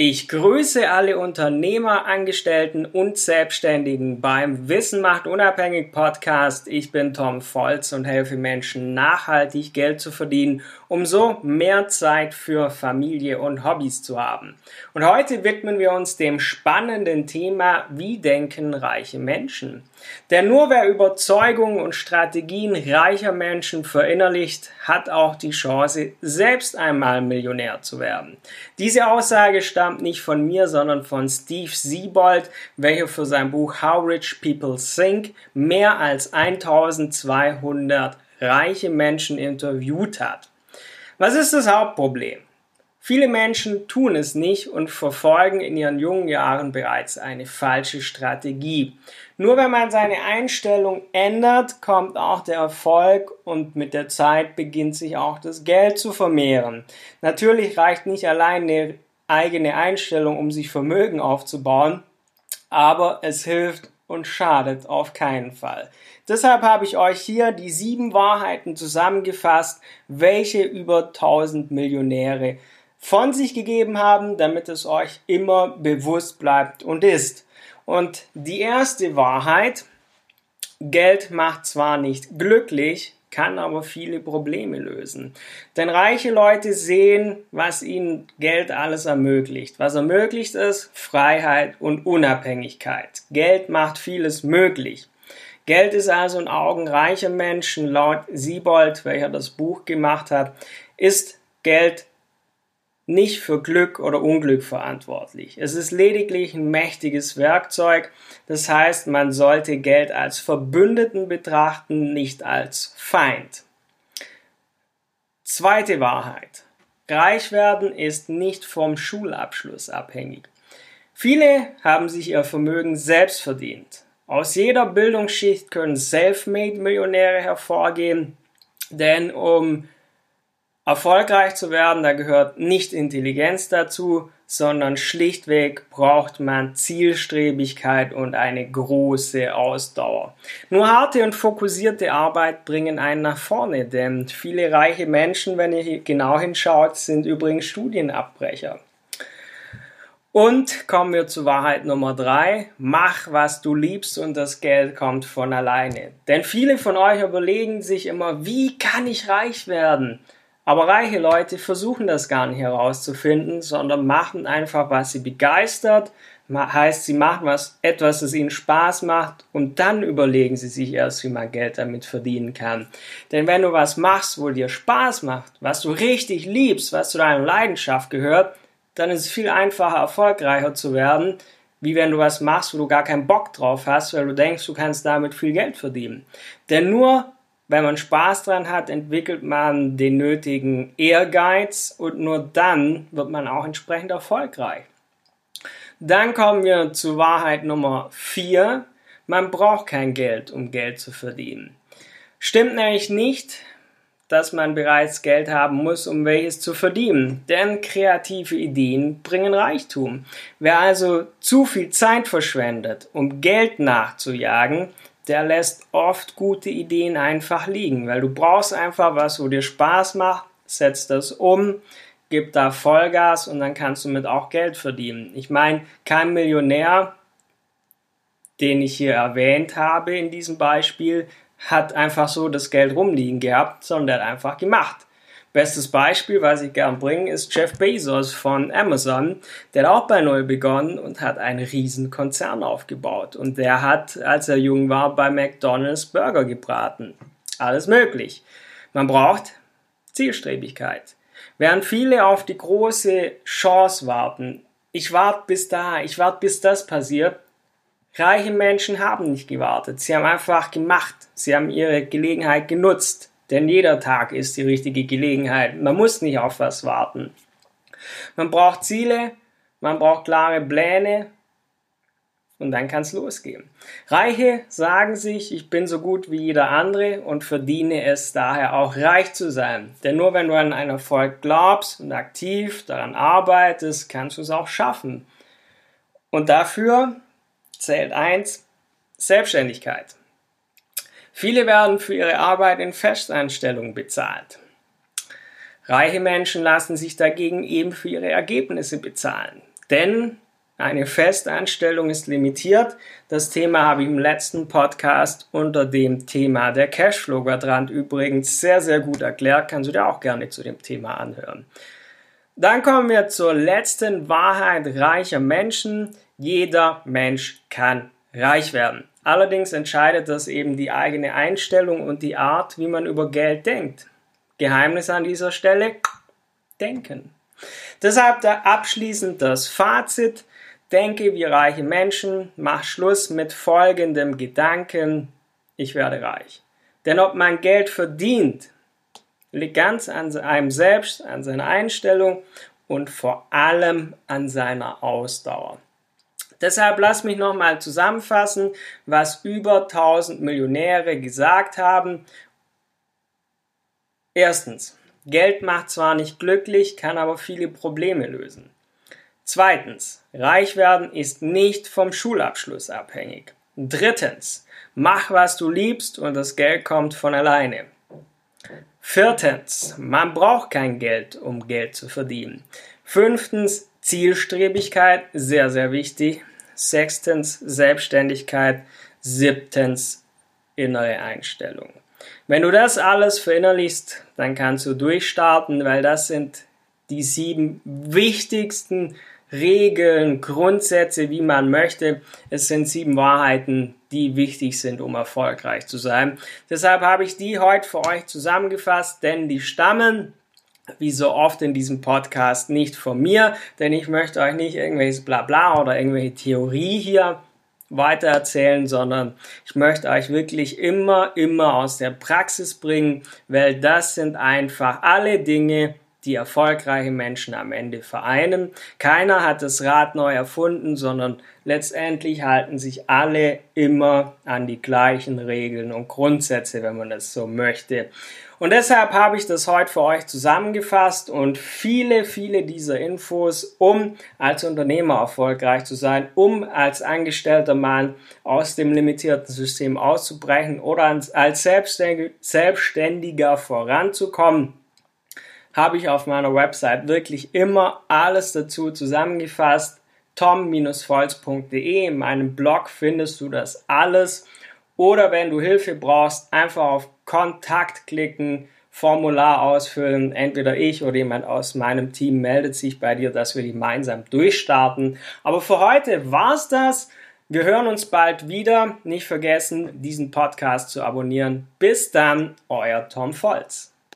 Ich grüße alle Unternehmer, Angestellten und Selbstständigen beim Wissen macht unabhängig Podcast. Ich bin Tom Volz und helfe Menschen nachhaltig Geld zu verdienen, um so mehr Zeit für Familie und Hobbys zu haben. Und heute widmen wir uns dem spannenden Thema, wie denken reiche Menschen? Denn nur wer Überzeugungen und Strategien reicher Menschen verinnerlicht, hat auch die Chance, selbst einmal Millionär zu werden. Diese Aussage stammt stammt nicht von mir, sondern von Steve Siebold, welcher für sein Buch How Rich People Think mehr als 1200 reiche Menschen interviewt hat. Was ist das Hauptproblem? Viele Menschen tun es nicht und verfolgen in ihren jungen Jahren bereits eine falsche Strategie. Nur wenn man seine Einstellung ändert, kommt auch der Erfolg und mit der Zeit beginnt sich auch das Geld zu vermehren. Natürlich reicht nicht allein eine eigene Einstellung, um sich Vermögen aufzubauen, aber es hilft und schadet auf keinen Fall. Deshalb habe ich euch hier die sieben Wahrheiten zusammengefasst, welche über 1000 Millionäre von sich gegeben haben, damit es euch immer bewusst bleibt und ist. Und die erste Wahrheit, Geld macht zwar nicht glücklich, kann aber viele Probleme lösen. Denn reiche Leute sehen, was ihnen Geld alles ermöglicht. Was ermöglicht ist Freiheit und Unabhängigkeit. Geld macht vieles möglich. Geld ist also in Augen reicher Menschen, laut Siebold, welcher das Buch gemacht hat, ist Geld nicht für Glück oder Unglück verantwortlich. Es ist lediglich ein mächtiges Werkzeug. Das heißt, man sollte Geld als Verbündeten betrachten, nicht als Feind. Zweite Wahrheit. Reich werden ist nicht vom Schulabschluss abhängig. Viele haben sich ihr Vermögen selbst verdient. Aus jeder Bildungsschicht können Selfmade-Millionäre hervorgehen, denn um Erfolgreich zu werden, da gehört nicht Intelligenz dazu, sondern schlichtweg braucht man Zielstrebigkeit und eine große Ausdauer. Nur harte und fokussierte Arbeit bringen einen nach vorne, denn viele reiche Menschen, wenn ihr genau hinschaut, sind übrigens Studienabbrecher. Und kommen wir zu Wahrheit Nummer drei. Mach, was du liebst und das Geld kommt von alleine. Denn viele von euch überlegen sich immer, wie kann ich reich werden? Aber reiche Leute versuchen das gar nicht herauszufinden, sondern machen einfach, was sie begeistert. Heißt, sie machen was, etwas, das ihnen Spaß macht und dann überlegen sie sich erst, wie man Geld damit verdienen kann. Denn wenn du was machst, wo dir Spaß macht, was du richtig liebst, was zu deiner Leidenschaft gehört, dann ist es viel einfacher, erfolgreicher zu werden, wie wenn du was machst, wo du gar keinen Bock drauf hast, weil du denkst, du kannst damit viel Geld verdienen. Denn nur wenn man Spaß dran hat, entwickelt man den nötigen Ehrgeiz und nur dann wird man auch entsprechend erfolgreich. Dann kommen wir zu Wahrheit Nummer 4. Man braucht kein Geld, um Geld zu verdienen. Stimmt nämlich nicht, dass man bereits Geld haben muss, um welches zu verdienen. Denn kreative Ideen bringen Reichtum. Wer also zu viel Zeit verschwendet, um Geld nachzujagen, der lässt oft gute Ideen einfach liegen, weil du brauchst einfach was, wo dir Spaß macht, setzt das um, gib da Vollgas und dann kannst du mit auch Geld verdienen. Ich meine, kein Millionär, den ich hier erwähnt habe in diesem Beispiel, hat einfach so das Geld rumliegen gehabt, sondern der hat einfach gemacht. Bestes Beispiel, was ich gern bringe, ist Jeff Bezos von Amazon. Der hat auch bei Null begonnen und hat einen riesen Konzern aufgebaut. Und der hat, als er jung war, bei McDonald's Burger gebraten. Alles möglich. Man braucht Zielstrebigkeit. Während viele auf die große Chance warten, ich warte bis da, ich warte bis das passiert, reiche Menschen haben nicht gewartet. Sie haben einfach gemacht. Sie haben ihre Gelegenheit genutzt. Denn jeder Tag ist die richtige Gelegenheit. Man muss nicht auf was warten. Man braucht Ziele, man braucht klare Pläne und dann kann es losgehen. Reiche sagen sich, ich bin so gut wie jeder andere und verdiene es daher auch reich zu sein. Denn nur wenn du an einen Erfolg glaubst und aktiv daran arbeitest, kannst du es auch schaffen. Und dafür zählt eins, Selbstständigkeit. Viele werden für ihre Arbeit in Festanstellung bezahlt. Reiche Menschen lassen sich dagegen eben für ihre Ergebnisse bezahlen. Denn eine Festanstellung ist limitiert. Das Thema habe ich im letzten Podcast unter dem Thema der Cashflow-Quadrant übrigens sehr, sehr gut erklärt. Kannst du dir auch gerne zu dem Thema anhören. Dann kommen wir zur letzten Wahrheit reicher Menschen. Jeder Mensch kann reich werden. Allerdings entscheidet das eben die eigene Einstellung und die Art, wie man über Geld denkt. Geheimnis an dieser Stelle? Denken. Deshalb da abschließend das Fazit. Denke wie reiche Menschen, mach Schluss mit folgendem Gedanken, ich werde reich. Denn ob man Geld verdient, liegt ganz an einem selbst, an seiner Einstellung und vor allem an seiner Ausdauer. Deshalb lass mich nochmal zusammenfassen, was über 1000 Millionäre gesagt haben. Erstens, Geld macht zwar nicht glücklich, kann aber viele Probleme lösen. Zweitens, reich werden ist nicht vom Schulabschluss abhängig. Drittens, mach was du liebst und das Geld kommt von alleine. Viertens, man braucht kein Geld, um Geld zu verdienen. Fünftens, Zielstrebigkeit, sehr, sehr wichtig. Sechstens, Selbstständigkeit. Siebtens, innere Einstellung. Wenn du das alles verinnerlichst, dann kannst du durchstarten, weil das sind die sieben wichtigsten Regeln, Grundsätze, wie man möchte. Es sind sieben Wahrheiten, die wichtig sind, um erfolgreich zu sein. Deshalb habe ich die heute für euch zusammengefasst, denn die stammen wie so oft in diesem Podcast nicht von mir, denn ich möchte euch nicht irgendwelches Blabla oder irgendwelche Theorie hier weitererzählen, sondern ich möchte euch wirklich immer, immer aus der Praxis bringen, weil das sind einfach alle Dinge, die erfolgreiche Menschen am Ende vereinen. Keiner hat das Rad neu erfunden, sondern letztendlich halten sich alle immer an die gleichen Regeln und Grundsätze, wenn man es so möchte. Und deshalb habe ich das heute für euch zusammengefasst und viele, viele dieser Infos, um als Unternehmer erfolgreich zu sein, um als angestellter Mann aus dem limitierten System auszubrechen oder als Selbstständiger voranzukommen habe ich auf meiner Website wirklich immer alles dazu zusammengefasst. tom-volz.de. In meinem Blog findest du das alles. Oder wenn du Hilfe brauchst, einfach auf Kontakt klicken, Formular ausfüllen. Entweder ich oder jemand aus meinem Team meldet sich bei dir, dass wir gemeinsam durchstarten. Aber für heute war's das. Wir hören uns bald wieder. Nicht vergessen, diesen Podcast zu abonnieren. Bis dann, euer Tom Volz.